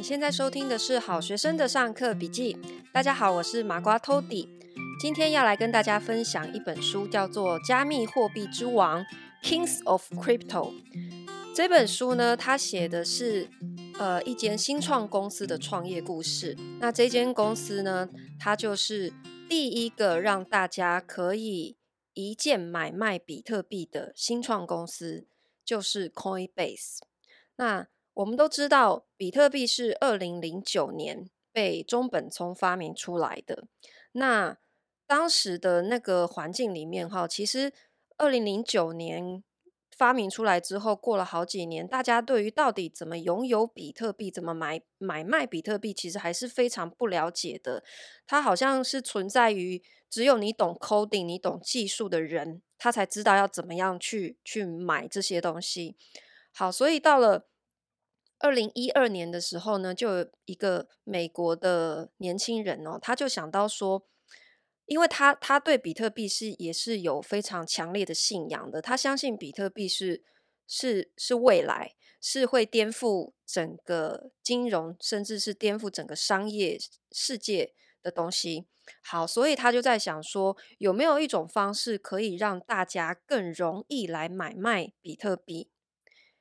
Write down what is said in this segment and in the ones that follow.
你现在收听的是好学生的上课笔记。大家好，我是麻瓜 Tody，今天要来跟大家分享一本书，叫做《加密货币之王》（Kings of Crypto）。这本书呢，它写的是呃一间新创公司的创业故事。那这间公司呢，它就是第一个让大家可以一键买卖比特币的新创公司，就是 Coinbase。那我们都知道，比特币是二零零九年被中本聪发明出来的。那当时的那个环境里面，哈，其实二零零九年发明出来之后，过了好几年，大家对于到底怎么拥有比特币、怎么买买卖比特币，其实还是非常不了解的。它好像是存在于只有你懂 coding、你懂技术的人，他才知道要怎么样去去买这些东西。好，所以到了。二零一二年的时候呢，就有一个美国的年轻人哦，他就想到说，因为他他对比特币是也是有非常强烈的信仰的，他相信比特币是是是未来，是会颠覆整个金融，甚至是颠覆整个商业世界的东西。好，所以他就在想说，有没有一种方式可以让大家更容易来买卖比特币？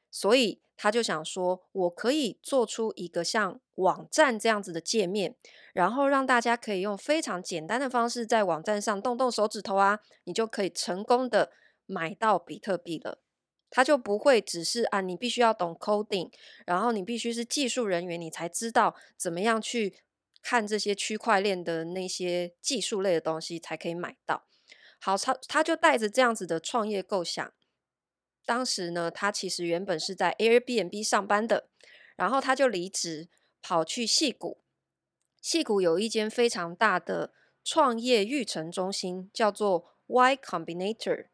所以。他就想说，我可以做出一个像网站这样子的界面，然后让大家可以用非常简单的方式在网站上动动手指头啊，你就可以成功的买到比特币了。他就不会只是啊，你必须要懂 coding，然后你必须是技术人员，你才知道怎么样去看这些区块链的那些技术类的东西才可以买到。好，他他就带着这样子的创业构想。当时呢，他其实原本是在 Airbnb 上班的，然后他就离职，跑去矽谷。矽谷有一间非常大的创业育成中心，叫做 Y Combinator。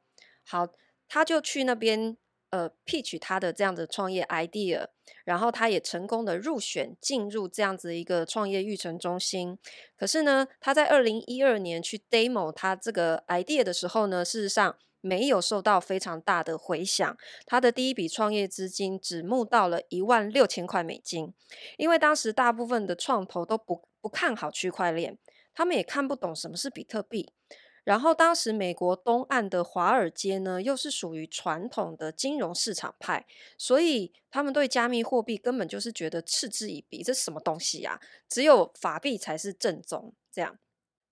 好，他就去那边呃 pitch 他的这样的创业 idea，然后他也成功的入选进入这样子一个创业育成中心。可是呢，他在二零一二年去 demo 他这个 idea 的时候呢，事实上。没有受到非常大的回响，他的第一笔创业资金只募到了一万六千块美金，因为当时大部分的创投都不不看好区块链，他们也看不懂什么是比特币。然后当时美国东岸的华尔街呢，又是属于传统的金融市场派，所以他们对加密货币根本就是觉得嗤之以鼻，这什么东西啊？只有法币才是正宗，这样。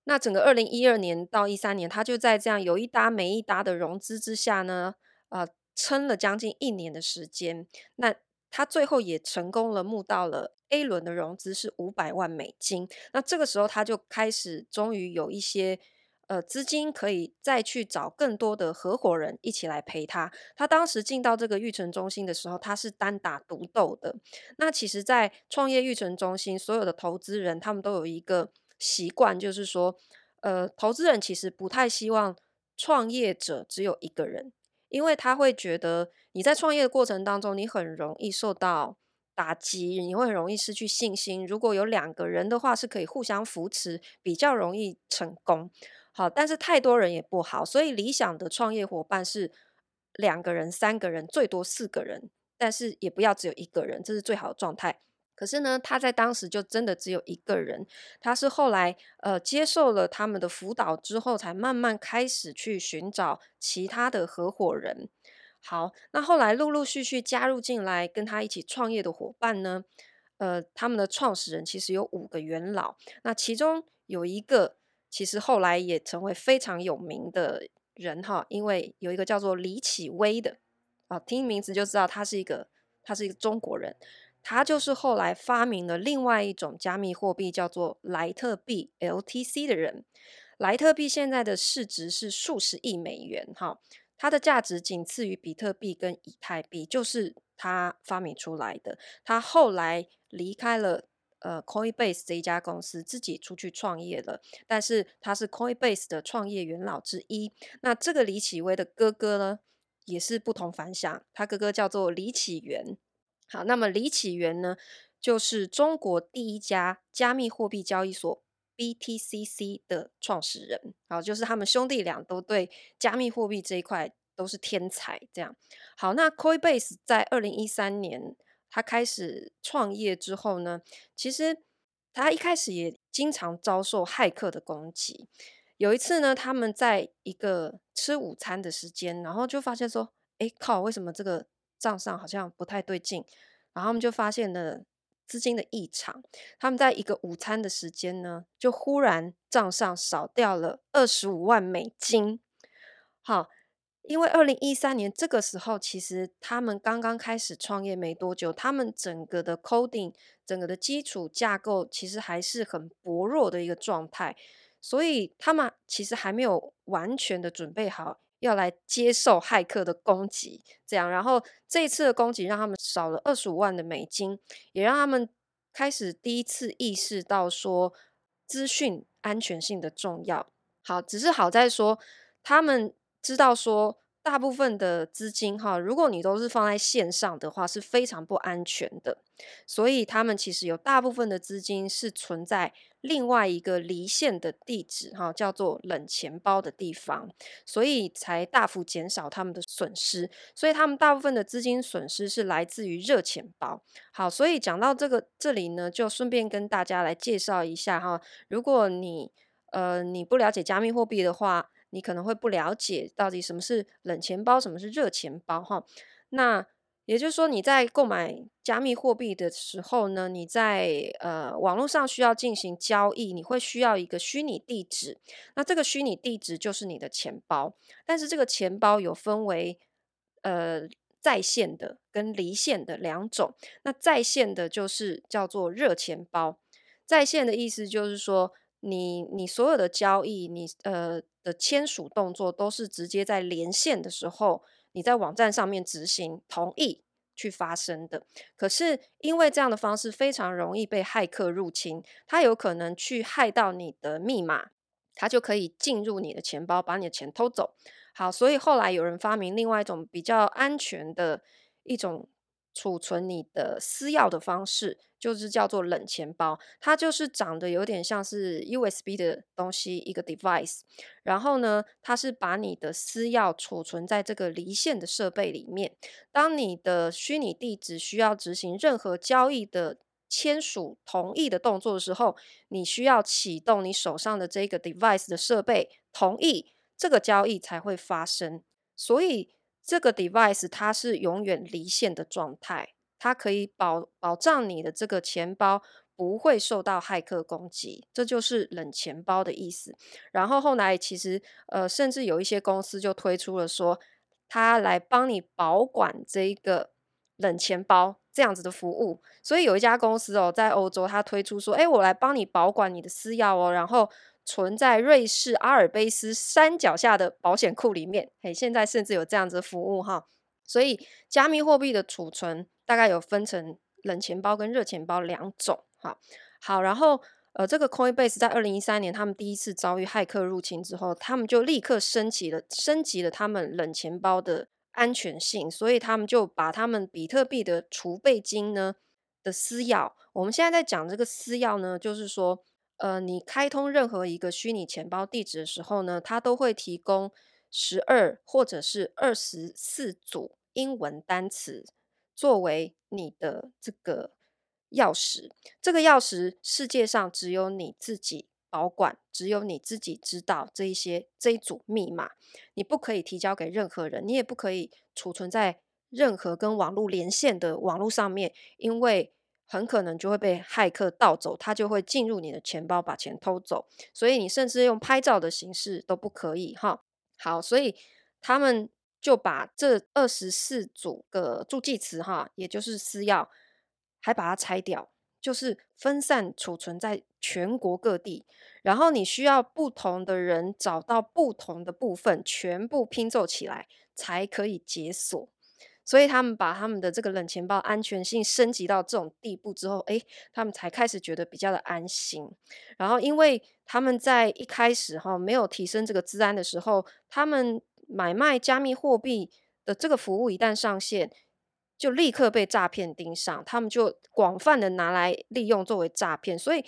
那整个二零一二年到一三年，他就在这样有一搭没一搭的融资之下呢，呃，撑了将近一年的时间。那他最后也成功了，募到了 A 轮的融资是五百万美金。那这个时候他就开始，终于有一些呃资金可以再去找更多的合伙人一起来陪他。他当时进到这个育成中心的时候，他是单打独斗的。那其实，在创业育成中心，所有的投资人他们都有一个。习惯就是说，呃，投资人其实不太希望创业者只有一个人，因为他会觉得你在创业的过程当中，你很容易受到打击，你会很容易失去信心。如果有两个人的话，是可以互相扶持，比较容易成功。好，但是太多人也不好，所以理想的创业伙伴是两个人、三个人，最多四个人，但是也不要只有一个人，这是最好的状态。可是呢，他在当时就真的只有一个人。他是后来呃接受了他们的辅导之后，才慢慢开始去寻找其他的合伙人。好，那后来陆陆续续加入进来跟他一起创业的伙伴呢，呃，他们的创始人其实有五个元老。那其中有一个其实后来也成为非常有名的人哈，因为有一个叫做李启威的啊，听名字就知道他是一个他是一个中国人。他就是后来发明了另外一种加密货币，叫做莱特币 （LTC） 的人。莱特币现在的市值是数十亿美元，哈，它的价值仅次于比特币跟以太币，就是他发明出来的。他后来离开了呃 Coinbase 这一家公司，自己出去创业了。但是他是 Coinbase 的创业元老之一。那这个李启威的哥哥呢，也是不同凡响，他哥哥叫做李启源。好，那么李启源呢，就是中国第一家加密货币交易所 BTCC 的创始人。好，就是他们兄弟俩都对加密货币这一块都是天才。这样，好，那 Coinbase 在二零一三年，他开始创业之后呢，其实他一开始也经常遭受骇客的攻击。有一次呢，他们在一个吃午餐的时间，然后就发现说：“哎靠，为什么这个账上好像不太对劲？”然后他们就发现了资金的异常。他们在一个午餐的时间呢，就忽然账上少掉了二十五万美金。好。因为二零一三年这个时候，其实他们刚刚开始创业没多久，他们整个的 coding，整个的基础架构其实还是很薄弱的一个状态，所以他们其实还没有完全的准备好要来接受骇客的攻击。这样，然后这一次的攻击让他们少了二十五万的美金，也让他们开始第一次意识到说资讯安全性的重要。好，只是好在说他们。知道说，大部分的资金哈，如果你都是放在线上的话，是非常不安全的。所以他们其实有大部分的资金是存在另外一个离线的地址哈，叫做冷钱包的地方，所以才大幅减少他们的损失。所以他们大部分的资金损失是来自于热钱包。好，所以讲到这个这里呢，就顺便跟大家来介绍一下哈，如果你呃你不了解加密货币的话。你可能会不了解到底什么是冷钱包，什么是热钱包，哈。那也就是说，你在购买加密货币的时候呢，你在呃网络上需要进行交易，你会需要一个虚拟地址。那这个虚拟地址就是你的钱包，但是这个钱包有分为呃在线的跟离线的两种。那在线的就是叫做热钱包，在线的意思就是说。你你所有的交易，你呃的签署动作都是直接在连线的时候，你在网站上面执行同意去发生的。可是因为这样的方式非常容易被骇客入侵，他有可能去害到你的密码，他就可以进入你的钱包，把你的钱偷走。好，所以后来有人发明另外一种比较安全的一种。储存你的私钥的方式就是叫做冷钱包，它就是长得有点像是 USB 的东西，一个 device。然后呢，它是把你的私钥储存在这个离线的设备里面。当你的虚拟地址需要执行任何交易的签署同意的动作的时候，你需要启动你手上的这个 device 的设备，同意这个交易才会发生。所以。这个 device 它是永远离线的状态，它可以保保障你的这个钱包不会受到骇客攻击，这就是冷钱包的意思。然后后来其实呃，甚至有一些公司就推出了说，它来帮你保管这一个冷钱包这样子的服务。所以有一家公司哦，在欧洲它推出说，哎，我来帮你保管你的私钥哦，然后。存在瑞士阿尔卑斯山脚下的保险库里面，嘿，现在甚至有这样子服务哈。所以，加密货币的储存大概有分成冷钱包跟热钱包两种。哈，好，然后呃，这个 Coinbase 在二零一三年他们第一次遭遇骇客入侵之后，他们就立刻升级了，升级了他们冷钱包的安全性，所以他们就把他们比特币的储备金呢的私钥，我们现在在讲这个私钥呢，就是说。呃，你开通任何一个虚拟钱包地址的时候呢，它都会提供十二或者是二十四组英文单词作为你的这个钥匙。这个钥匙世界上只有你自己保管，只有你自己知道这一些这一组密码，你不可以提交给任何人，你也不可以储存在任何跟网络连线的网络上面，因为。很可能就会被骇客盗走，他就会进入你的钱包把钱偷走，所以你甚至用拍照的形式都不可以哈。好，所以他们就把这二十四组的助记词哈，也就是私钥，还把它拆掉，就是分散储存在全国各地，然后你需要不同的人找到不同的部分，全部拼凑起来才可以解锁。所以他们把他们的这个冷钱包安全性升级到这种地步之后，诶，他们才开始觉得比较的安心。然后，因为他们在一开始哈没有提升这个资安的时候，他们买卖加密货币的这个服务一旦上线，就立刻被诈骗盯上，他们就广泛的拿来利用作为诈骗。所以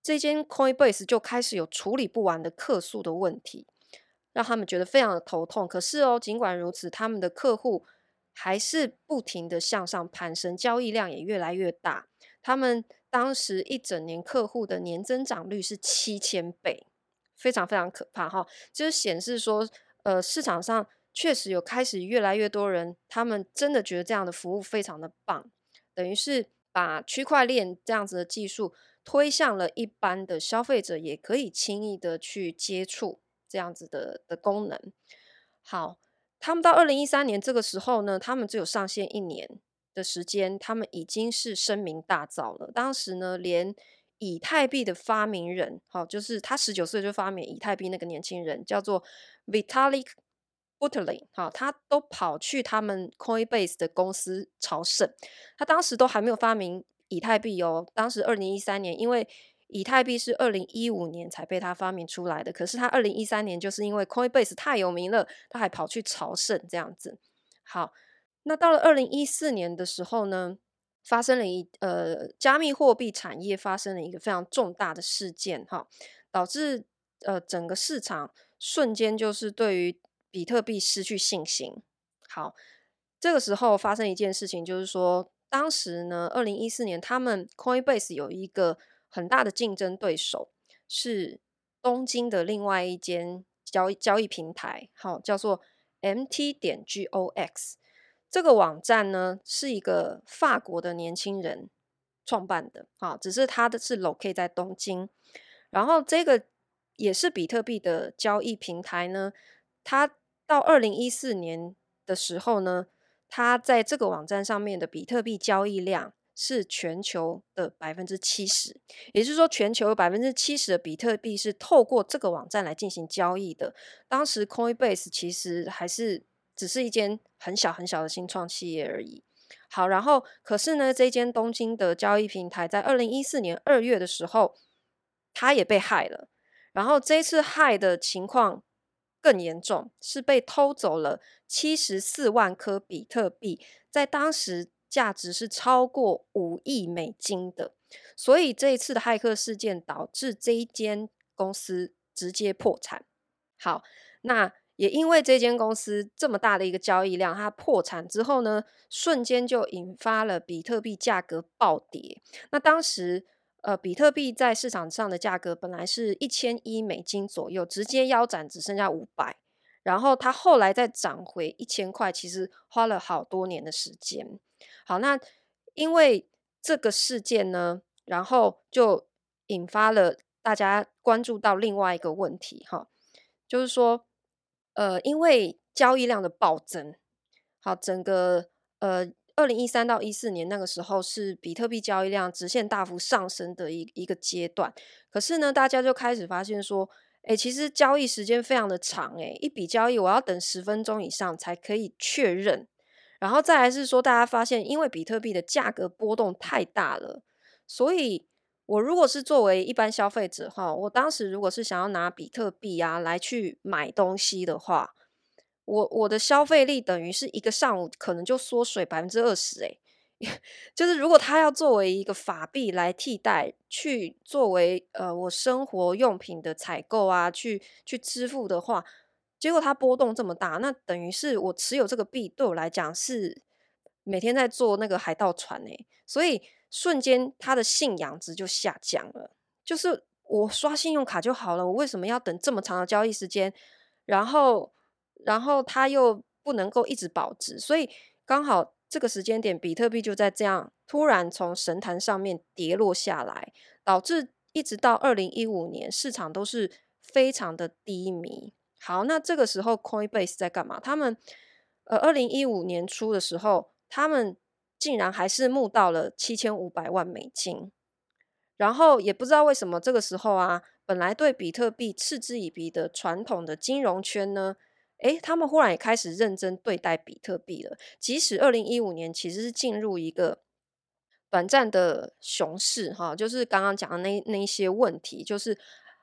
这间 Coinbase 就开始有处理不完的客诉的问题，让他们觉得非常的头痛。可是哦，尽管如此，他们的客户。还是不停的向上攀升，交易量也越来越大。他们当时一整年客户的年增长率是七千倍，非常非常可怕哈！就是显示说，呃，市场上确实有开始越来越多人，他们真的觉得这样的服务非常的棒，等于是把区块链这样子的技术推向了一般的消费者也可以轻易的去接触这样子的的功能。好，他们到二零一三年这个时候呢，他们只有上线一年的时间，他们已经是声名大噪了。当时呢，连以太币的发明人，好，就是他十九岁就发明以太币那个年轻人，叫做 Vitalik Buterin，好，他都跑去他们 Coinbase 的公司朝圣。他当时都还没有发明以太币哦。当时二零一三年，因为以太币是二零一五年才被他发明出来的，可是他二零一三年就是因为 Coinbase 太有名了，他还跑去朝圣这样子。好，那到了二零一四年的时候呢，发生了一呃加密货币产业发生了一个非常重大的事件哈，导致呃整个市场瞬间就是对于比特币失去信心。好，这个时候发生一件事情，就是说当时呢，二零一四年他们 Coinbase 有一个。很大的竞争对手是东京的另外一间交易交易平台，好，叫做 MT 点 GOX。这个网站呢是一个法国的年轻人创办的，好，只是他的是 locate 在东京。然后这个也是比特币的交易平台呢，他到二零一四年的时候呢，他在这个网站上面的比特币交易量。是全球的百分之七十，也就是说，全球有百分之七十的比特币是透过这个网站来进行交易的。当时 Coinbase 其实还是只是一间很小很小的新创企业而已。好，然后可是呢，这间东京的交易平台在二零一四年二月的时候，它也被害了。然后这次害的情况更严重，是被偷走了七十四万颗比特币，在当时。价值是超过五亿美金的，所以这一次的骇客事件导致这一间公司直接破产。好，那也因为这间公司这么大的一个交易量，它破产之后呢，瞬间就引发了比特币价格暴跌。那当时，呃，比特币在市场上的价格本来是一千一美金左右，直接腰斩，只剩下五百。然后它后来再涨回一千块，其实花了好多年的时间。好，那因为这个事件呢，然后就引发了大家关注到另外一个问题，哈，就是说，呃，因为交易量的暴增，好，整个呃，二零一三到一四年那个时候是比特币交易量直线大幅上升的一一个阶段，可是呢，大家就开始发现说，诶，其实交易时间非常的长，诶，一笔交易我要等十分钟以上才可以确认。然后再来是说，大家发现，因为比特币的价格波动太大了，所以我如果是作为一般消费者哈，我当时如果是想要拿比特币啊来去买东西的话，我我的消费力等于是一个上午可能就缩水百分之二十诶，就是如果他要作为一个法币来替代，去作为呃我生活用品的采购啊，去去支付的话。结果它波动这么大，那等于是我持有这个币对我来讲是每天在坐那个海盗船诶，所以瞬间它的信仰值就下降了。就是我刷信用卡就好了，我为什么要等这么长的交易时间？然后，然后它又不能够一直保值，所以刚好这个时间点，比特币就在这样突然从神坛上面跌落下来，导致一直到二零一五年市场都是非常的低迷。好，那这个时候 Coinbase 在干嘛？他们呃，二零一五年初的时候，他们竟然还是募到了七千五百万美金，然后也不知道为什么这个时候啊，本来对比特币嗤之以鼻的传统的金融圈呢，诶，他们忽然也开始认真对待比特币了。即使二零一五年其实是进入一个短暂的熊市，哈，就是刚刚讲的那那一些问题，就是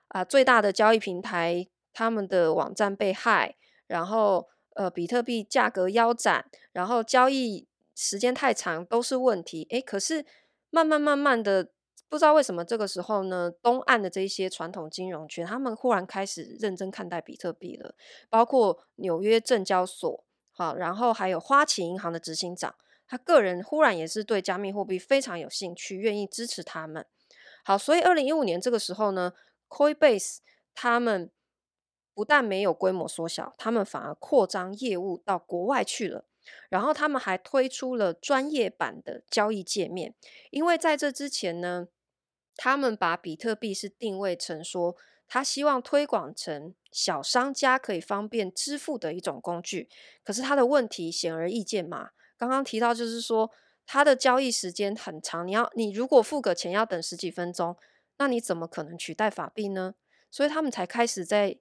啊、最大的交易平台。他们的网站被害，然后呃，比特币价格腰斩，然后交易时间太长都是问题。诶，可是慢慢慢慢的，不知道为什么这个时候呢，东岸的这些传统金融圈，他们忽然开始认真看待比特币了。包括纽约证交所，好，然后还有花旗银行的执行长，他个人忽然也是对加密货币非常有兴趣，愿意支持他们。好，所以二零一五年这个时候呢，Coinbase 他们不但没有规模缩小，他们反而扩张业务到国外去了。然后他们还推出了专业版的交易界面，因为在这之前呢，他们把比特币是定位成说，他希望推广成小商家可以方便支付的一种工具。可是他的问题显而易见嘛，刚刚提到就是说，他的交易时间很长，你要你如果付个钱要等十几分钟，那你怎么可能取代法币呢？所以他们才开始在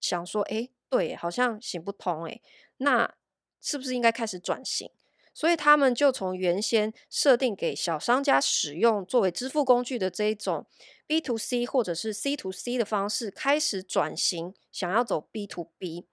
想说，诶，对，好像行不通，诶，那。是不是应该开始转型？所以他们就从原先设定给小商家使用作为支付工具的这一种 B to C 或者是 C to C 的方式开始转型，想要走 B to B。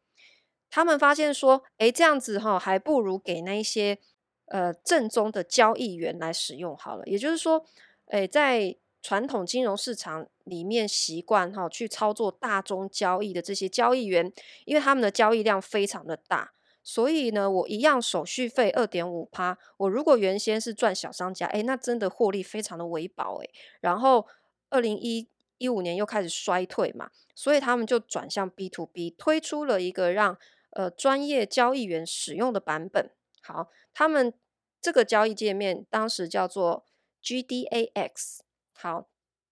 他们发现说，诶，这样子哈，还不如给那一些呃正宗的交易员来使用好了。也就是说，诶，在传统金融市场里面习惯哈去操作大宗交易的这些交易员，因为他们的交易量非常的大。所以呢，我一样手续费二点五趴。我如果原先是赚小商家，诶，那真的获利非常的微薄诶。然后二零一五年又开始衰退嘛，所以他们就转向 B to B，推出了一个让呃专业交易员使用的版本。好，他们这个交易界面当时叫做 GDAX。好，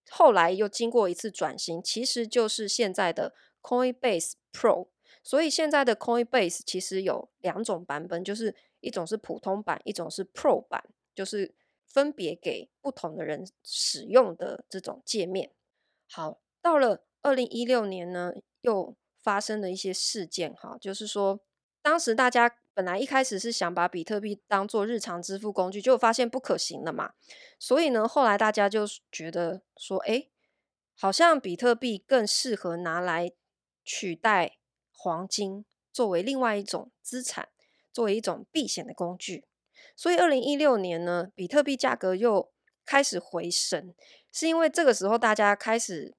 后来又经过一次转型，其实就是现在的 Coinbase Pro。所以现在的 Coinbase 其实有两种版本，就是一种是普通版，一种是 Pro 版，就是分别给不同的人使用的这种界面。好，到了二零一六年呢，又发生了一些事件哈，就是说当时大家本来一开始是想把比特币当做日常支付工具，结果发现不可行了嘛，所以呢，后来大家就觉得说，诶，好像比特币更适合拿来取代。黄金作为另外一种资产，作为一种避险的工具，所以二零一六年呢，比特币价格又开始回升，是因为这个时候大家开始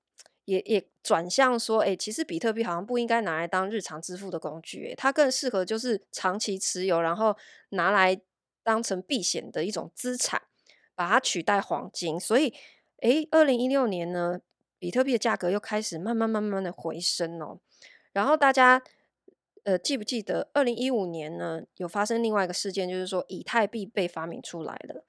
也也转向说，哎，其实比特币好像不应该拿来当日常支付的工具，它更适合就是长期持有，然后拿来当成避险的一种资产，把它取代黄金。所以，哎，二零一六年呢，比特币的价格又开始慢慢慢慢的回升哦。然后大家，呃，记不记得二零一五年呢，有发生另外一个事件，就是说以太币被发明出来了。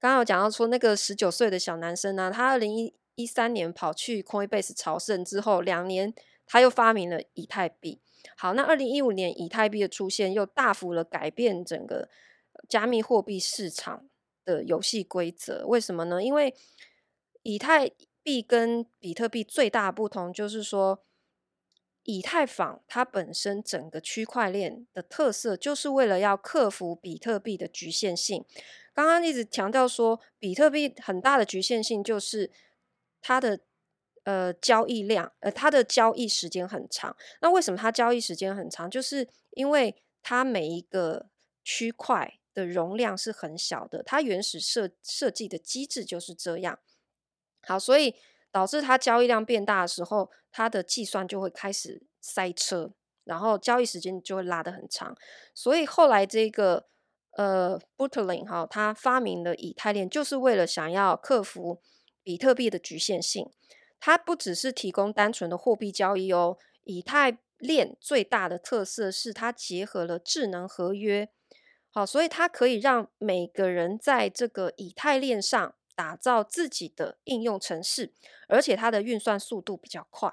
刚刚有讲到说那个十九岁的小男生呢，他二零一一三年跑去 Coinbase 朝圣之后，两年他又发明了以太币。好，那二零一五年以太币的出现，又大幅的改变整个加密货币市场的游戏规则。为什么呢？因为以太币跟比特币最大不同就是说。以太坊它本身整个区块链的特色，就是为了要克服比特币的局限性。刚刚一直强调说，比特币很大的局限性就是它的呃交易量，呃它的交易时间很长。那为什么它交易时间很长？就是因为它每一个区块的容量是很小的，它原始设设计的机制就是这样。好，所以。导致它交易量变大的时候，它的计算就会开始塞车，然后交易时间就会拉得很长。所以后来这个呃，Buterin 哈，他发明了以太链，就是为了想要克服比特币的局限性。它不只是提供单纯的货币交易哦，以太链最大的特色是它结合了智能合约。好，所以它可以让每个人在这个以太链上。打造自己的应用程式，而且它的运算速度比较快，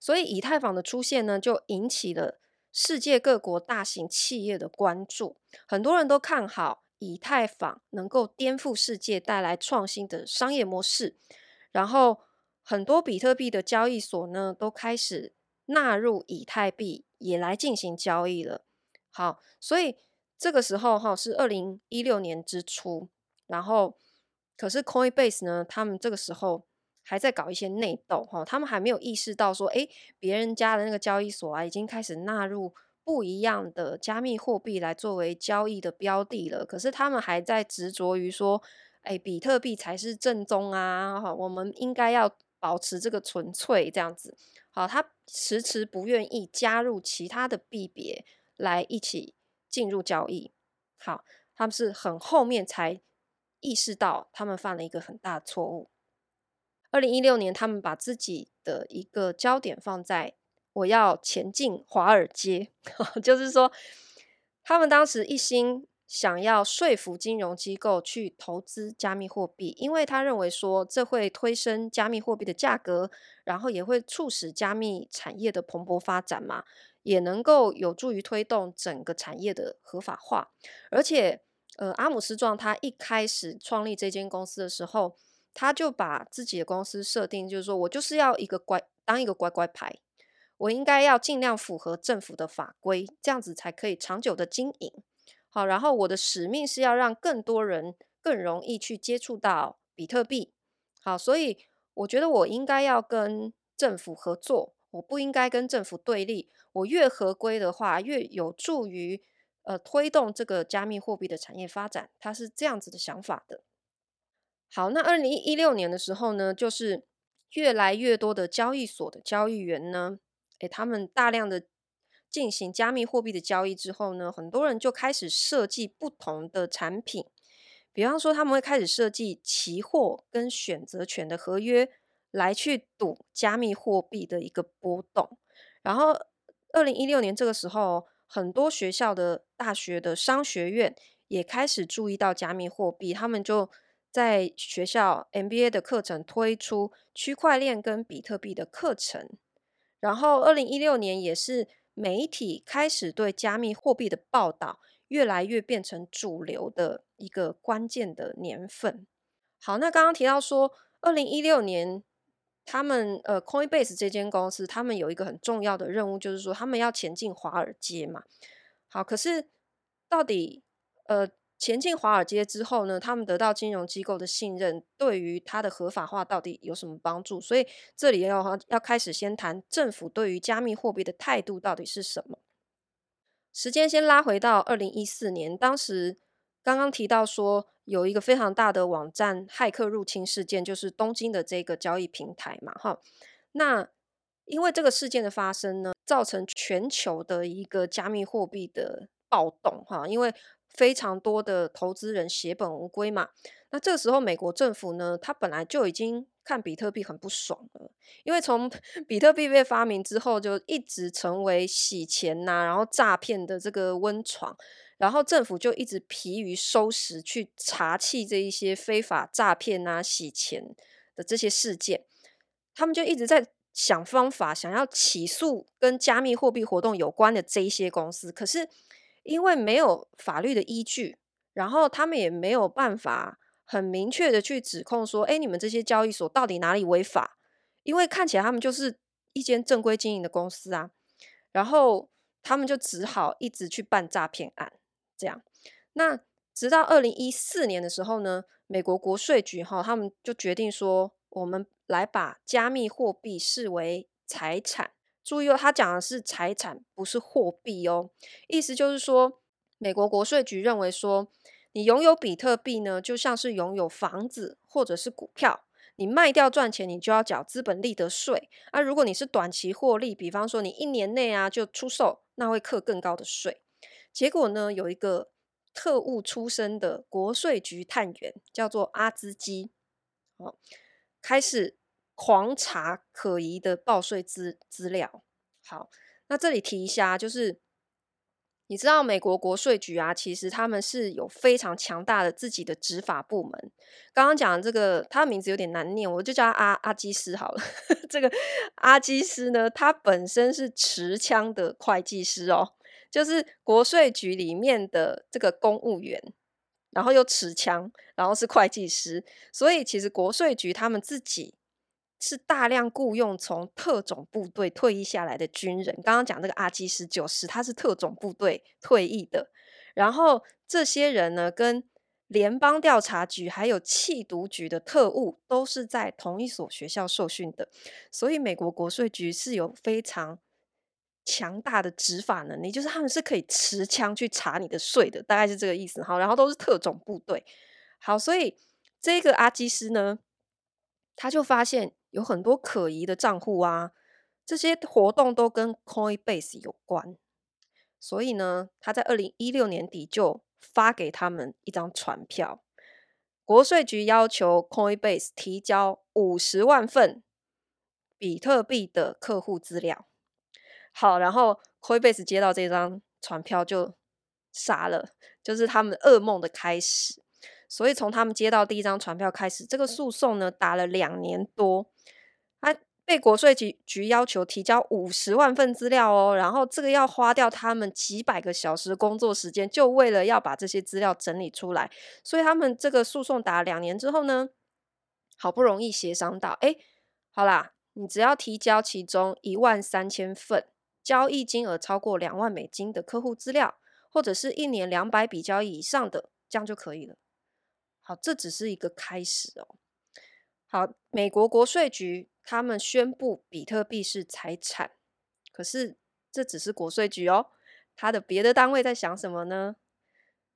所以以太坊的出现呢，就引起了世界各国大型企业的关注。很多人都看好以太坊能够颠覆世界，带来创新的商业模式。然后，很多比特币的交易所呢，都开始纳入以太币，也来进行交易了。好，所以这个时候哈，是二零一六年之初，然后。可是 Coinbase 呢，他们这个时候还在搞一些内斗哈，他们还没有意识到说，诶，别人家的那个交易所啊，已经开始纳入不一样的加密货币来作为交易的标的了。可是他们还在执着于说，诶，比特币才是正宗啊，哈，我们应该要保持这个纯粹这样子。好，他迟迟不愿意加入其他的币别来一起进入交易。好，他们是很后面才意识到他们犯了一个很大的错误。二零一六年，他们把自己的一个焦点放在我要前进华尔街，就是说，他们当时一心。想要说服金融机构去投资加密货币，因为他认为说这会推升加密货币的价格，然后也会促使加密产业的蓬勃发展嘛，也能够有助于推动整个产业的合法化。而且，呃，阿姆斯壮他一开始创立这间公司的时候，他就把自己的公司设定，就是说我就是要一个乖，当一个乖乖牌，我应该要尽量符合政府的法规，这样子才可以长久的经营。好，然后我的使命是要让更多人更容易去接触到比特币。好，所以我觉得我应该要跟政府合作，我不应该跟政府对立。我越合规的话，越有助于呃推动这个加密货币的产业发展。他是这样子的想法的。好，那二零一六年的时候呢，就是越来越多的交易所的交易员呢，诶，他们大量的。进行加密货币的交易之后呢，很多人就开始设计不同的产品，比方说他们会开始设计期货跟选择权的合约，来去赌加密货币的一个波动。然后，二零一六年这个时候，很多学校的大学的商学院也开始注意到加密货币，他们就在学校 MBA 的课程推出区块链跟比特币的课程。然后，二零一六年也是。媒体开始对加密货币的报道越来越变成主流的一个关键的年份。好，那刚刚提到说，二零一六年他们呃，Coinbase 这间公司，他们有一个很重要的任务，就是说他们要前进华尔街嘛。好，可是到底呃。前进华尔街之后呢，他们得到金融机构的信任，对于它的合法化到底有什么帮助？所以这里要要开始先谈政府对于加密货币的态度到底是什么。时间先拉回到二零一四年，当时刚刚提到说有一个非常大的网站骇客入侵事件，就是东京的这个交易平台嘛，哈。那因为这个事件的发生呢，造成全球的一个加密货币的暴动，哈，因为。非常多的投资人血本无归嘛，那这个时候美国政府呢，他本来就已经看比特币很不爽了，因为从 比特币被发明之后，就一直成为洗钱呐、然后诈骗的这个温床，然后政府就一直疲于收拾去查缉这一些非法诈骗啊、洗钱的这些事件，他们就一直在想方法，想要起诉跟加密货币活动有关的这一些公司，可是。因为没有法律的依据，然后他们也没有办法很明确的去指控说，哎，你们这些交易所到底哪里违法？因为看起来他们就是一间正规经营的公司啊，然后他们就只好一直去办诈骗案，这样。那直到二零一四年的时候呢，美国国税局哈，他们就决定说，我们来把加密货币视为财产。注意哦，他讲的是财产，不是货币哦。意思就是说，美国国税局认为说，你拥有比特币呢，就像是拥有房子或者是股票，你卖掉赚钱，你就要缴资本利得税。啊，如果你是短期获利，比方说你一年内啊就出售，那会课更高的税。结果呢，有一个特务出身的国税局探员，叫做阿兹基，哦，开始。狂查可疑的报税资资料。好，那这里提一下，就是你知道美国国税局啊，其实他们是有非常强大的自己的执法部门。刚刚讲这个，他的名字有点难念，我就叫阿阿基斯好了。这个阿基斯呢，他本身是持枪的会计师哦，就是国税局里面的这个公务员，然后又持枪，然后是会计师，所以其实国税局他们自己。是大量雇佣从特种部队退役下来的军人。刚刚讲那个阿基斯就是，他是特种部队退役的。然后这些人呢，跟联邦调查局还有缉毒局的特务都是在同一所学校受训的。所以美国国税局是有非常强大的执法能力，就是他们是可以持枪去查你的税的，大概是这个意思。好，然后都是特种部队。好，所以这个阿基斯呢，他就发现。有很多可疑的账户啊，这些活动都跟 Coinbase 有关。所以呢，他在二零一六年底就发给他们一张传票，国税局要求 Coinbase 提交五十万份比特币的客户资料。好，然后 Coinbase 接到这张传票就傻了，就是他们噩梦的开始。所以从他们接到第一张传票开始，这个诉讼呢打了两年多，被国税局局要求提交五十万份资料哦，然后这个要花掉他们几百个小时工作时间，就为了要把这些资料整理出来。所以他们这个诉讼打了两年之后呢，好不容易协商到，哎，好啦，你只要提交其中一万三千份交易金额超过两万美金的客户资料，或者是一年两百笔交易以上的，这样就可以了。好，这只是一个开始哦。好，美国国税局他们宣布比特币是财产，可是这只是国税局哦，他的别的单位在想什么呢？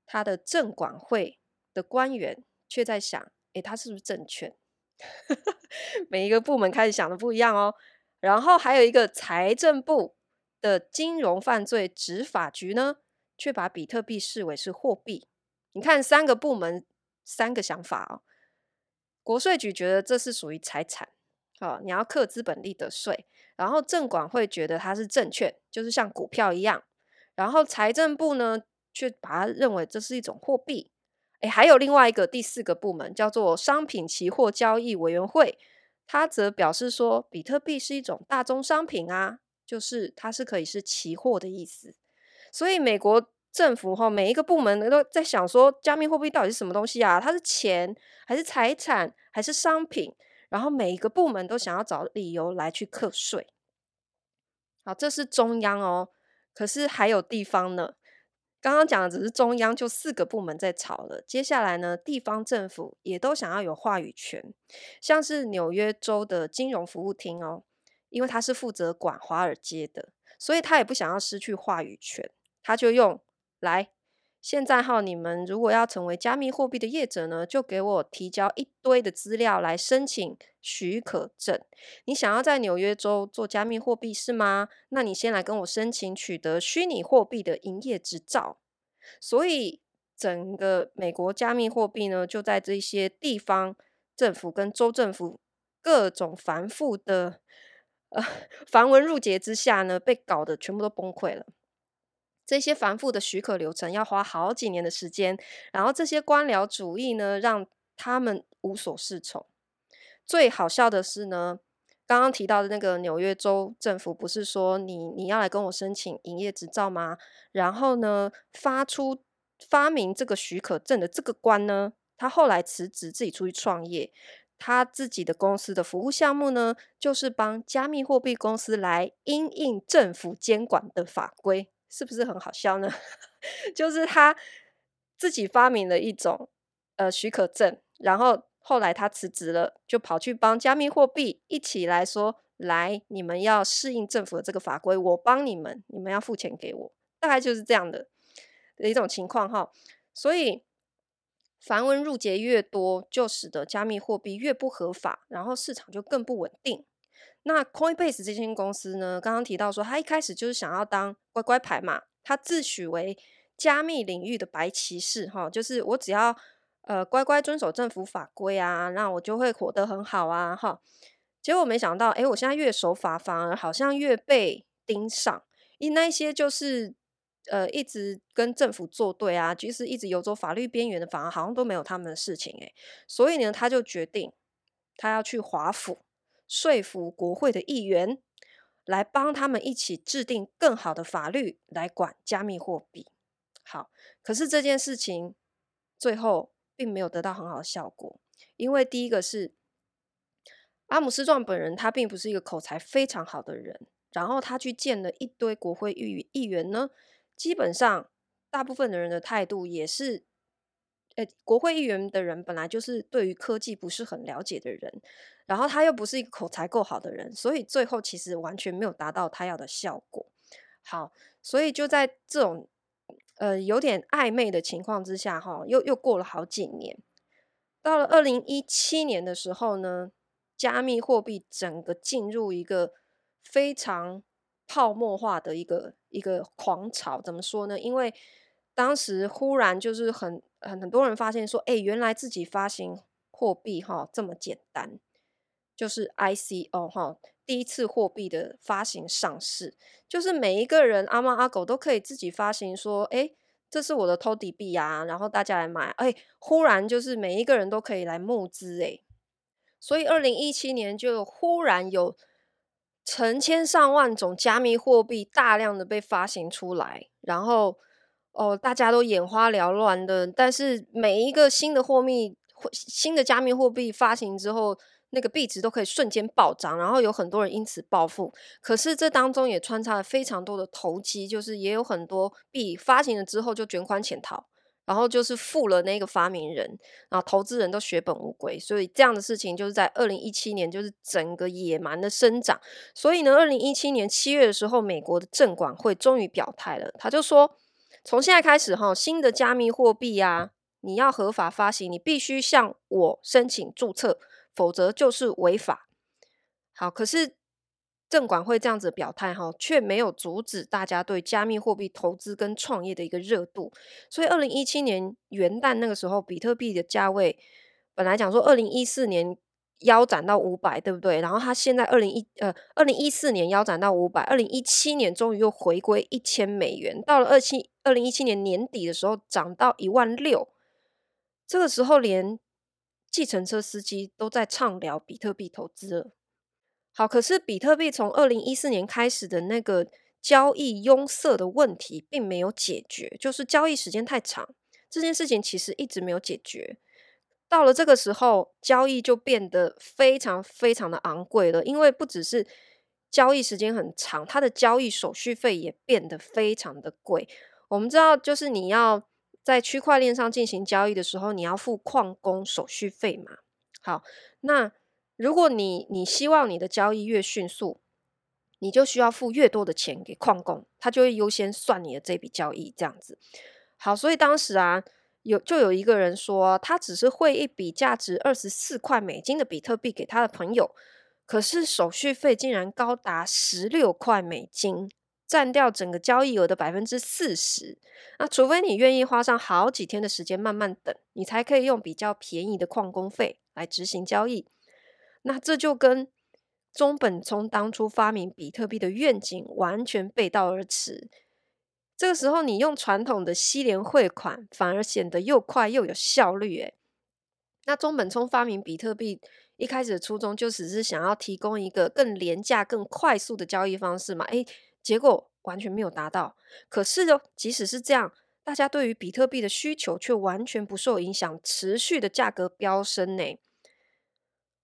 他的证管会的官员却在想，诶，他是不是证券？每一个部门开始想的不一样哦。然后还有一个财政部的金融犯罪执法局呢，却把比特币视为是货币。你看，三个部门。三个想法哦，国税局觉得这是属于财产，哦，你要课资本利得税。然后证管会觉得它是证券，就是像股票一样。然后财政部呢，却把它认为这是一种货币。诶，还有另外一个第四个部门叫做商品期货交易委员会，他则表示说，比特币是一种大宗商品啊，就是它是可以是期货的意思。所以美国。政府哈，每一个部门都在想说，加密货币到底是什么东西啊？它是钱还是财产还是商品？然后每一个部门都想要找理由来去课税。好，这是中央哦，可是还有地方呢。刚刚讲的只是中央，就四个部门在吵了。接下来呢，地方政府也都想要有话语权，像是纽约州的金融服务厅哦，因为他是负责管华尔街的，所以他也不想要失去话语权，他就用。来，现在哈，你们如果要成为加密货币的业者呢，就给我提交一堆的资料来申请许可证。你想要在纽约州做加密货币是吗？那你先来跟我申请取得虚拟货币的营业执照。所以，整个美国加密货币呢，就在这些地方政府跟州政府各种繁复的呃 繁文缛节之下呢，被搞得全部都崩溃了。这些繁复的许可流程要花好几年的时间，然后这些官僚主义呢，让他们无所适从。最好笑的是呢，刚刚提到的那个纽约州政府，不是说你你要来跟我申请营业执照吗？然后呢，发出发明这个许可证的这个官呢，他后来辞职，自己出去创业。他自己的公司的服务项目呢，就是帮加密货币公司来因应政府监管的法规。是不是很好笑呢？就是他自己发明了一种呃许可证，然后后来他辞职了，就跑去帮加密货币一起来说：“来，你们要适应政府的这个法规，我帮你们，你们要付钱给我。”大概就是这样的的一种情况哈。所以繁文缛节越多，就使得加密货币越不合法，然后市场就更不稳定。那 Coinbase 这间公司呢，刚刚提到说，他一开始就是想要当乖乖牌嘛，他自诩为加密领域的白骑士，哈，就是我只要呃乖乖遵守政府法规啊，那我就会活得很好啊，哈。结果没想到，诶，我现在越守法，反而好像越被盯上，因那些就是呃一直跟政府作对啊，其实一直游走法律边缘的，反而好像都没有他们的事情，诶。所以呢，他就决定他要去华府。说服国会的议员来帮他们一起制定更好的法律来管加密货币。好，可是这件事情最后并没有得到很好的效果，因为第一个是阿姆斯壮本人，他并不是一个口才非常好的人，然后他去见了一堆国会议议员呢，基本上大部分的人的态度也是。诶，国会议员的人本来就是对于科技不是很了解的人，然后他又不是一个口才够好的人，所以最后其实完全没有达到他要的效果。好，所以就在这种呃有点暧昧的情况之下，哈，又又过了好几年，到了二零一七年的时候呢，加密货币整个进入一个非常泡沫化的一个一个狂潮。怎么说呢？因为当时忽然就是很很很多人发现说，哎，原来自己发行货币哈这么简单，就是 ICO 哈第一次货币的发行上市，就是每一个人阿猫阿狗都可以自己发行说，哎，这是我的 TODY 币啊，然后大家来买，哎，忽然就是每一个人都可以来募资，哎，所以二零一七年就忽然有成千上万种加密货币大量的被发行出来，然后。哦，大家都眼花缭乱的，但是每一个新的货币、新的加密货币发行之后，那个币值都可以瞬间暴涨，然后有很多人因此暴富。可是这当中也穿插了非常多的投机，就是也有很多币发行了之后就卷款潜逃，然后就是富了那个发明人，然后投资人都血本无归。所以这样的事情就是在二零一七年，就是整个野蛮的生长。所以呢，二零一七年七月的时候，美国的证管会终于表态了，他就说。从现在开始，哈，新的加密货币啊，你要合法发行，你必须向我申请注册，否则就是违法。好，可是证管会这样子表态，哈，却没有阻止大家对加密货币投资跟创业的一个热度。所以，二零一七年元旦那个时候，比特币的价位本来讲说，二零一四年。腰斩到五百，对不对？然后它现在二零一呃二零一四年腰斩到五百，二零一七年终于又回归一千美元。到了二七二零一七年年底的时候，涨到一万六。这个时候，连计程车司机都在畅聊比特币投资了。好，可是比特币从二零一四年开始的那个交易拥塞的问题并没有解决，就是交易时间太长，这件事情其实一直没有解决。到了这个时候，交易就变得非常非常的昂贵了，因为不只是交易时间很长，它的交易手续费也变得非常的贵。我们知道，就是你要在区块链上进行交易的时候，你要付矿工手续费嘛。好，那如果你你希望你的交易越迅速，你就需要付越多的钱给矿工，他就会优先算你的这笔交易这样子。好，所以当时啊。有就有一个人说，他只是汇一笔价值二十四块美金的比特币给他的朋友，可是手续费竟然高达十六块美金，占掉整个交易额的百分之四十。那除非你愿意花上好几天的时间慢慢等，你才可以用比较便宜的矿工费来执行交易。那这就跟中本聪当初发明比特币的愿景完全背道而驰。这个时候，你用传统的西联汇款，反而显得又快又有效率。诶，那中本聪发明比特币一开始的初衷就只是想要提供一个更廉价、更快速的交易方式嘛？诶，结果完全没有达到。可是哦，即使是这样，大家对于比特币的需求却完全不受影响，持续的价格飙升呢。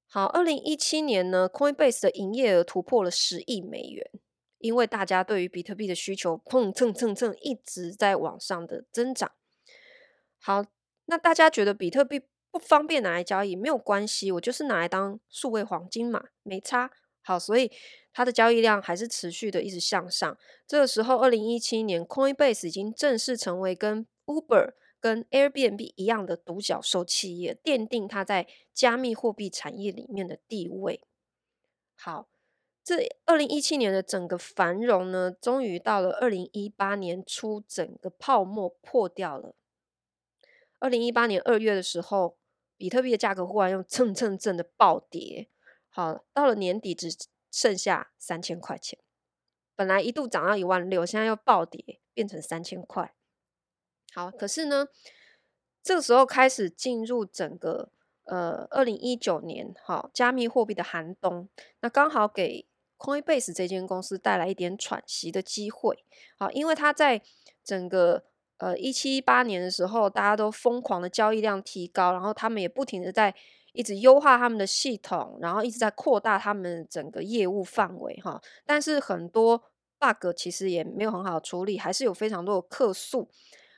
好，二零一七年呢，Coinbase 的营业额突破了十亿美元。因为大家对于比特币的需求碰蹭蹭蹭一直在往上的增长。好，那大家觉得比特币不方便拿来交易，没有关系，我就是拿来当数位黄金嘛，没差。好，所以它的交易量还是持续的一直向上。这个时候，二零一七年，Coinbase 已经正式成为跟 Uber、跟 Airbnb 一样的独角兽企业，奠定它在加密货币产业里面的地位。好。这二零一七年的整个繁荣呢，终于到了二零一八年初，整个泡沫破掉了。二零一八年二月的时候，比特币的价格忽然又蹭蹭蹭的暴跌，好，到了年底只剩下三千块钱。本来一度涨到一万六，现在又暴跌变成三千块。好，可是呢，这个时候开始进入整个呃二零一九年，哈，加密货币的寒冬，那刚好给。Coinbase 这间公司带来一点喘息的机会，好，因为它在整个呃一七一八年的时候，大家都疯狂的交易量提高，然后他们也不停的在一直优化他们的系统，然后一直在扩大他们整个业务范围哈。但是很多 bug 其实也没有很好处理，还是有非常多的客诉。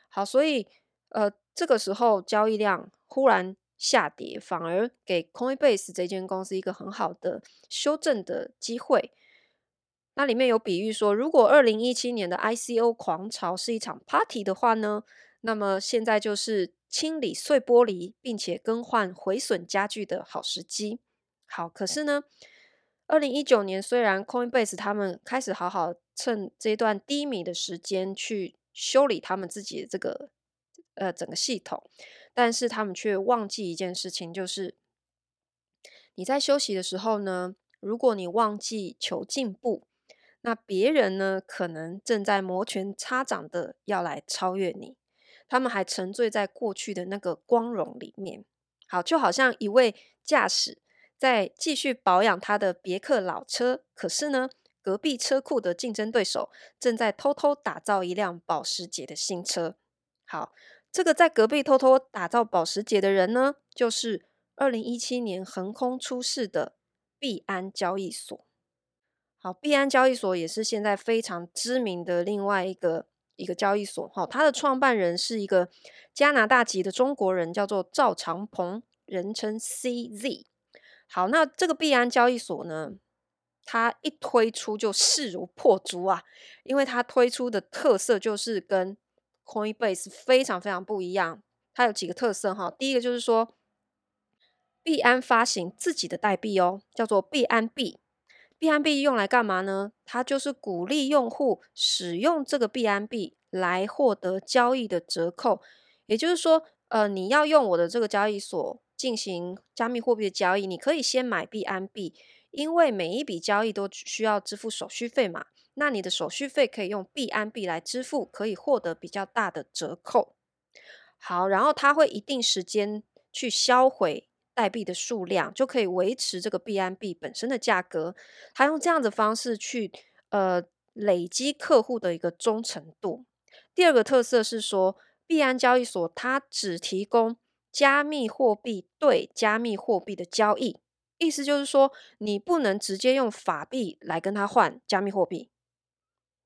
好，所以呃这个时候交易量忽然。下跌反而给 Coinbase 这间公司一个很好的修正的机会。那里面有比喻说，如果二零一七年的 ICO 狂潮是一场 party 的话呢，那么现在就是清理碎玻璃并且更换毁损家具的好时机。好，可是呢，二零一九年，虽然 Coinbase 他们开始好好趁这段低迷的时间去修理他们自己的这个呃整个系统，但是他们却忘记一件事情，就是你在休息的时候呢，如果你忘记求进步，那别人呢可能正在摩拳擦掌的要来超越你，他们还沉醉在过去的那个光荣里面。好，就好像一位驾驶。在继续保养他的别克老车，可是呢，隔壁车库的竞争对手正在偷偷打造一辆保时捷的新车。好，这个在隔壁偷偷打造保时捷的人呢，就是二零一七年横空出世的币安交易所。好，币安交易所也是现在非常知名的另外一个一个交易所。哈，它的创办人是一个加拿大籍的中国人，叫做赵长鹏，人称 CZ。好，那这个币安交易所呢，它一推出就势如破竹啊，因为它推出的特色就是跟 Coinbase 非常非常不一样。它有几个特色哈，第一个就是说，币安发行自己的代币哦，叫做币安币。币安币用来干嘛呢？它就是鼓励用户使用这个币安币来获得交易的折扣，也就是说，呃，你要用我的这个交易所。进行加密货币的交易，你可以先买币安币，因为每一笔交易都需要支付手续费嘛。那你的手续费可以用币安币来支付，可以获得比较大的折扣。好，然后它会一定时间去销毁代币的数量，就可以维持这个币安币本身的价格。它用这样的方式去呃累积客户的一个忠诚度。第二个特色是说，币安交易所它只提供。加密货币对加密货币的交易，意思就是说，你不能直接用法币来跟他换加密货币，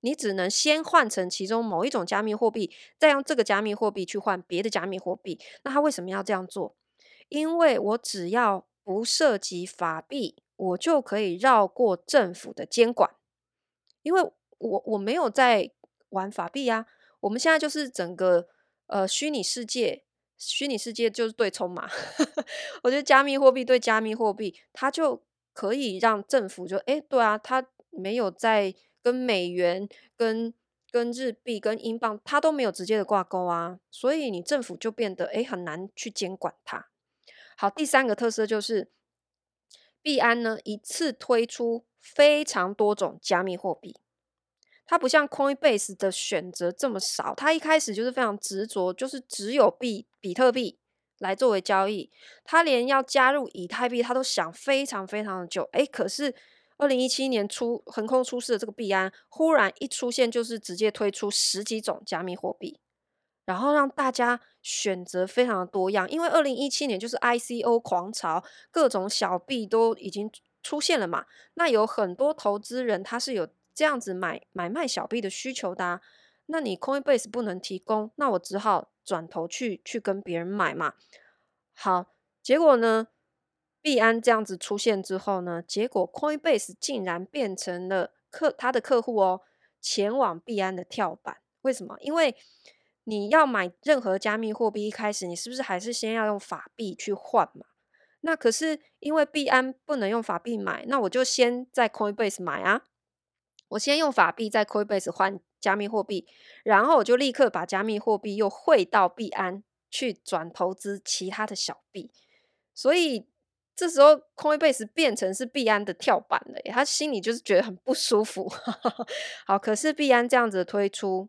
你只能先换成其中某一种加密货币，再用这个加密货币去换别的加密货币。那他为什么要这样做？因为我只要不涉及法币，我就可以绕过政府的监管，因为我我没有在玩法币呀。我们现在就是整个呃虚拟世界。虚拟世界就是对冲嘛，我觉得加密货币对加密货币，它就可以让政府就哎，对啊，它没有在跟美元、跟跟日币、跟英镑，它都没有直接的挂钩啊，所以你政府就变得哎很难去监管它。好，第三个特色就是币安呢一次推出非常多种加密货币。它不像 Coinbase 的选择这么少，它一开始就是非常执着，就是只有币比特币来作为交易。它连要加入以太币，它都想非常非常的久。诶，可是二零一七年初横空出世的这个币安，忽然一出现就是直接推出十几种加密货币，然后让大家选择非常的多样。因为二零一七年就是 ICO 狂潮，各种小币都已经出现了嘛，那有很多投资人他是有。这样子买买卖小币的需求的啊，那你 Coinbase 不能提供，那我只好转头去去跟别人买嘛。好，结果呢，币安这样子出现之后呢，结果 Coinbase 竟然变成了客他的客户哦，前往币安的跳板。为什么？因为你要买任何加密货币，一开始你是不是还是先要用法币去换嘛？那可是因为币安不能用法币买，那我就先在 Coinbase 买啊。我先用法币在 Coinbase 换加密货币，然后我就立刻把加密货币又汇到币安去转投资其他的小币，所以这时候 Coinbase 变成是币安的跳板了耶，他心里就是觉得很不舒服。好，可是币安这样子推出。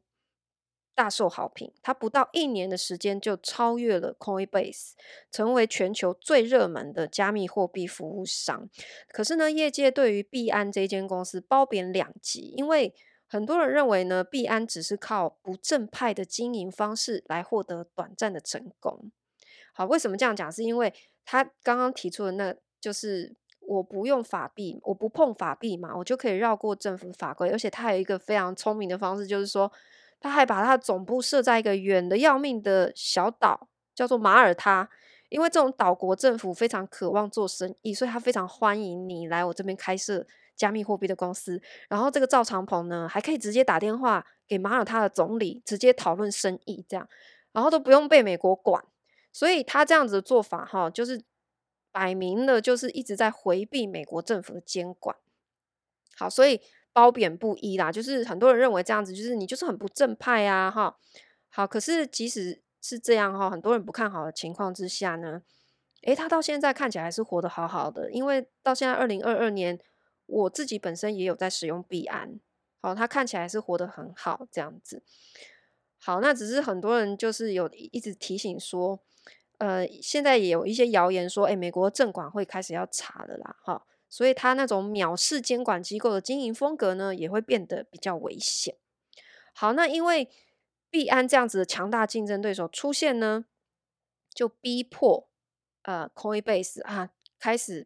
大受好评，它不到一年的时间就超越了 Coinbase，成为全球最热门的加密货币服务商。可是呢，业界对于币安这间公司褒贬两极，因为很多人认为呢，币安只是靠不正派的经营方式来获得短暂的成功。好，为什么这样讲？是因为他刚刚提出的那，就是我不用法币，我不碰法币嘛，我就可以绕过政府法规，而且他有一个非常聪明的方式，就是说。他还把他的总部设在一个远的要命的小岛，叫做马耳他。因为这种岛国政府非常渴望做生意，所以他非常欢迎你来我这边开设加密货币的公司。然后这个赵长鹏呢，还可以直接打电话给马耳他的总理，直接讨论生意，这样，然后都不用被美国管。所以他这样子的做法，哈，就是摆明了就是一直在回避美国政府的监管。好，所以褒贬不一啦，就是很多人认为这样子，就是你就是很不正派啊，哈。好，可是即使是这样哈，很多人不看好的情况之下呢，诶，他到现在看起来还是活得好好的，因为到现在二零二二年，我自己本身也有在使用币安，好，他看起来是活得很好这样子。好，那只是很多人就是有一直提醒说，呃，现在也有一些谣言说，诶，美国证管会开始要查了啦，哈，所以他那种藐视监管机构的经营风格呢，也会变得比较危险。好，那因为。币安这样子的强大竞争对手出现呢，就逼迫呃 Coinbase 啊开始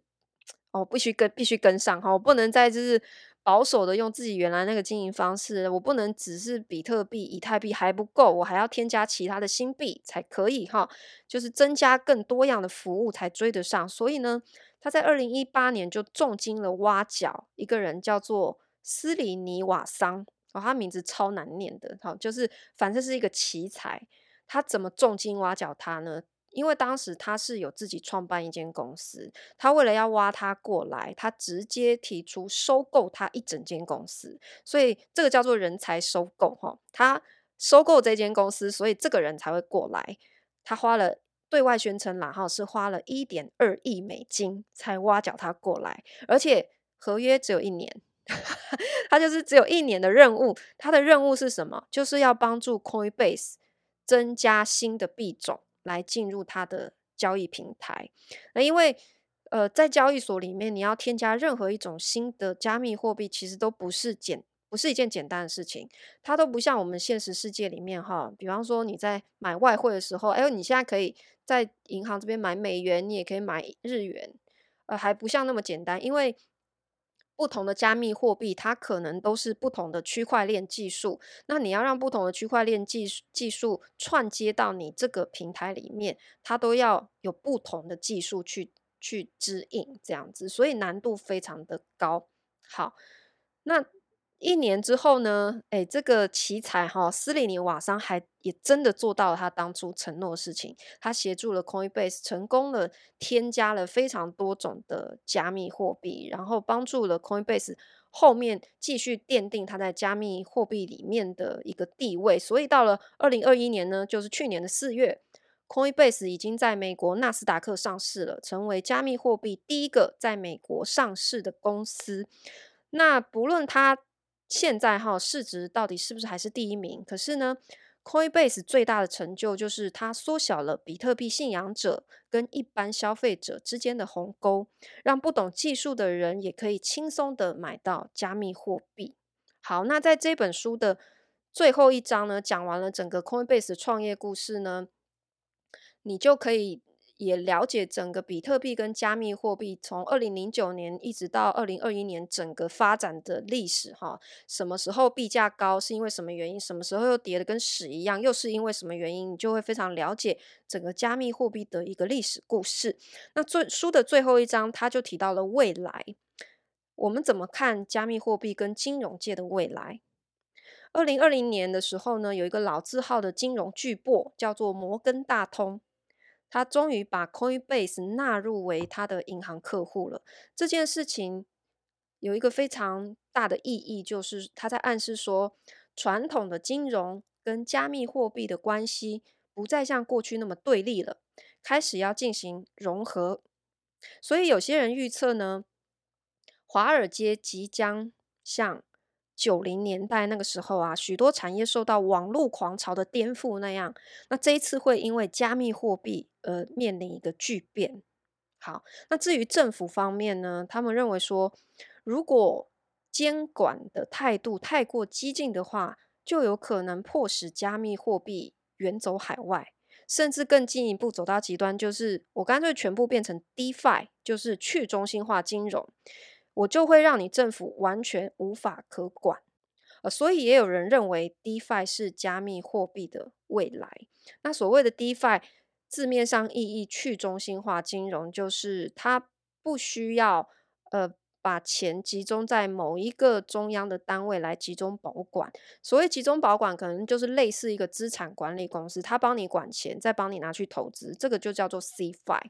哦必须跟必须跟上哈，我不能再就是保守的用自己原来那个经营方式，我不能只是比特币、以太币还不够，我还要添加其他的新币才可以哈，就是增加更多样的服务才追得上。所以呢，他在二零一八年就重金了挖角一个人，叫做斯里尼瓦桑。哦，他名字超难念的，好，就是反正是一个奇才。他怎么重金挖角他呢？因为当时他是有自己创办一间公司，他为了要挖他过来，他直接提出收购他一整间公司，所以这个叫做人才收购哈。他收购这间公司，所以这个人才会过来。他花了对外宣称啦，哈，是花了一点二亿美金才挖角他过来，而且合约只有一年。他就是只有一年的任务，他的任务是什么？就是要帮助 Coinbase 增加新的币种来进入它的交易平台。那因为呃，在交易所里面，你要添加任何一种新的加密货币，其实都不是简不是一件简单的事情。它都不像我们现实世界里面哈，比方说你在买外汇的时候，哎呦，你现在可以在银行这边买美元，你也可以买日元，呃，还不像那么简单，因为。不同的加密货币，它可能都是不同的区块链技术。那你要让不同的区块链技术技术串接到你这个平台里面，它都要有不同的技术去去指引这样子，所以难度非常的高。好，那。一年之后呢，诶，这个奇才哈斯里尼瓦桑还也真的做到了他当初承诺的事情，他协助了 Coinbase 成功的添加了非常多种的加密货币，然后帮助了 Coinbase 后面继续奠定他在加密货币里面的一个地位。所以到了二零二一年呢，就是去年的四月，Coinbase 已经在美国纳斯达克上市了，成为加密货币第一个在美国上市的公司。那不论他现在哈市值到底是不是还是第一名？可是呢，Coinbase 最大的成就就是它缩小了比特币信仰者跟一般消费者之间的鸿沟，让不懂技术的人也可以轻松的买到加密货币。好，那在这本书的最后一章呢，讲完了整个 Coinbase 创业故事呢，你就可以。也了解整个比特币跟加密货币从二零零九年一直到二零二一年整个发展的历史哈，什么时候币价高是因为什么原因？什么时候又跌的跟屎一样，又是因为什么原因？你就会非常了解整个加密货币的一个历史故事。那最书的最后一章，他就提到了未来，我们怎么看加密货币跟金融界的未来？二零二零年的时候呢，有一个老字号的金融巨擘叫做摩根大通。他终于把 Coinbase 纳入为他的银行客户了。这件事情有一个非常大的意义，就是他在暗示说，传统的金融跟加密货币的关系不再像过去那么对立了，开始要进行融合。所以有些人预测呢，华尔街即将向九零年代那个时候啊，许多产业受到网络狂潮的颠覆那样，那这一次会因为加密货币而面临一个巨变。好，那至于政府方面呢，他们认为说，如果监管的态度太过激进的话，就有可能迫使加密货币远走海外，甚至更进一步走到极端，就是我干脆全部变成 DeFi，就是去中心化金融。我就会让你政府完全无法可管，呃，所以也有人认为 DeFi 是加密货币的未来。那所谓的 DeFi 字面上意义去中心化金融，就是它不需要呃把钱集中在某一个中央的单位来集中保管。所谓集中保管，可能就是类似一个资产管理公司，它帮你管钱，再帮你拿去投资，这个就叫做 CFi。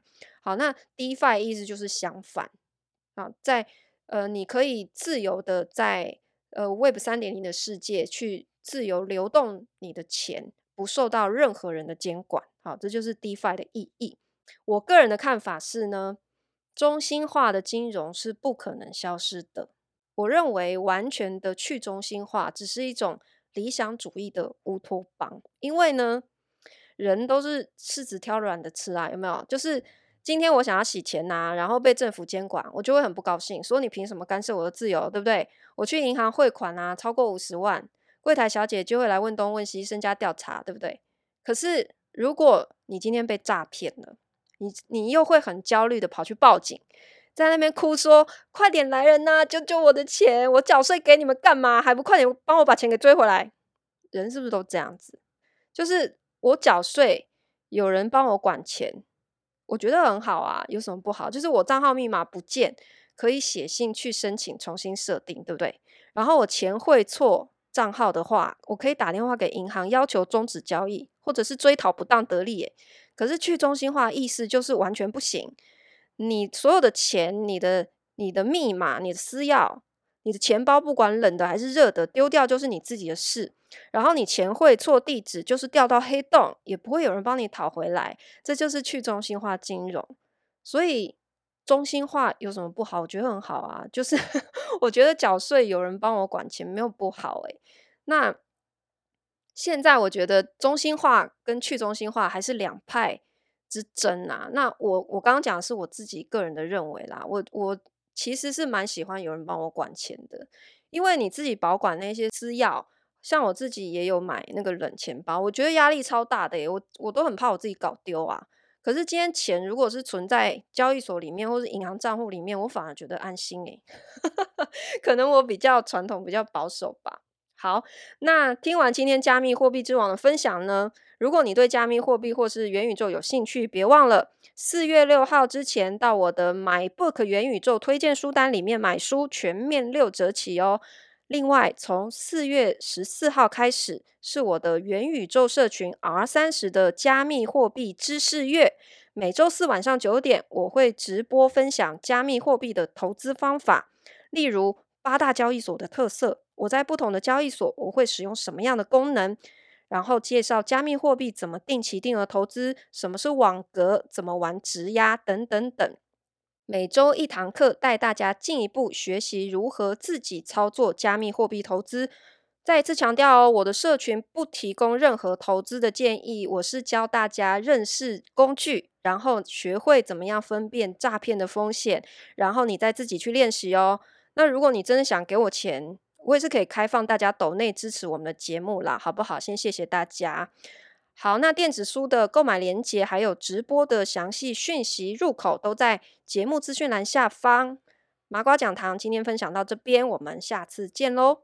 好，那 DeFi 意思就是相反。啊，在呃，你可以自由的在呃 Web 三点零的世界去自由流动你的钱，不受到任何人的监管。好，这就是 DeFi 的意义。我个人的看法是呢，中心化的金融是不可能消失的。我认为完全的去中心化只是一种理想主义的乌托邦，因为呢，人都是柿子挑软的吃啊，有没有？就是。今天我想要洗钱呐、啊，然后被政府监管，我就会很不高兴，说你凭什么干涉我的自由，对不对？我去银行汇款啊，超过五十万，柜台小姐就会来问东问西，身家调查，对不对？可是如果你今天被诈骗了，你你又会很焦虑的跑去报警，在那边哭说：“快点来人呐，救救我的钱！我缴税给你们干嘛？还不快点帮我把钱给追回来？”人是不是都这样子？就是我缴税，有人帮我管钱。我觉得很好啊，有什么不好？就是我账号密码不见，可以写信去申请重新设定，对不对？然后我钱汇错账号的话，我可以打电话给银行要求终止交易，或者是追讨不当得利。耶，可是去中心化意思就是完全不行，你所有的钱、你的、你的密码、你的私钥。你的钱包不管冷的还是热的，丢掉就是你自己的事。然后你钱汇错地址，就是掉到黑洞，也不会有人帮你讨回来。这就是去中心化金融。所以中心化有什么不好？我觉得很好啊。就是 我觉得缴税有人帮我管钱没有不好诶。那现在我觉得中心化跟去中心化还是两派之争啊。那我我刚刚讲的是我自己个人的认为啦。我我。其实是蛮喜欢有人帮我管钱的，因为你自己保管那些私钥，像我自己也有买那个冷钱包，我觉得压力超大的耶，我我都很怕我自己搞丢啊。可是今天钱如果是存在交易所里面或是银行账户里面，我反而觉得安心诶。可能我比较传统，比较保守吧。好，那听完今天加密货币之王的分享呢，如果你对加密货币或是元宇宙有兴趣，别忘了四月六号之前到我的 MyBook 元宇宙推荐书单里面买书，全面六折起哦。另外，从四月十四号开始是我的元宇宙社群 R 三十的加密货币知识月，每周四晚上九点我会直播分享加密货币的投资方法，例如八大交易所的特色。我在不同的交易所，我会使用什么样的功能？然后介绍加密货币怎么定期定额投资，什么是网格，怎么玩质押等等等。每周一堂课，带大家进一步学习如何自己操作加密货币投资。再一次强调哦，我的社群不提供任何投资的建议，我是教大家认识工具，然后学会怎么样分辨诈骗的风险，然后你再自己去练习哦。那如果你真的想给我钱，我也是可以开放大家抖内支持我们的节目啦，好不好？先谢谢大家。好，那电子书的购买链接还有直播的详细讯息入口都在节目资讯栏下方。麻瓜讲堂今天分享到这边，我们下次见喽。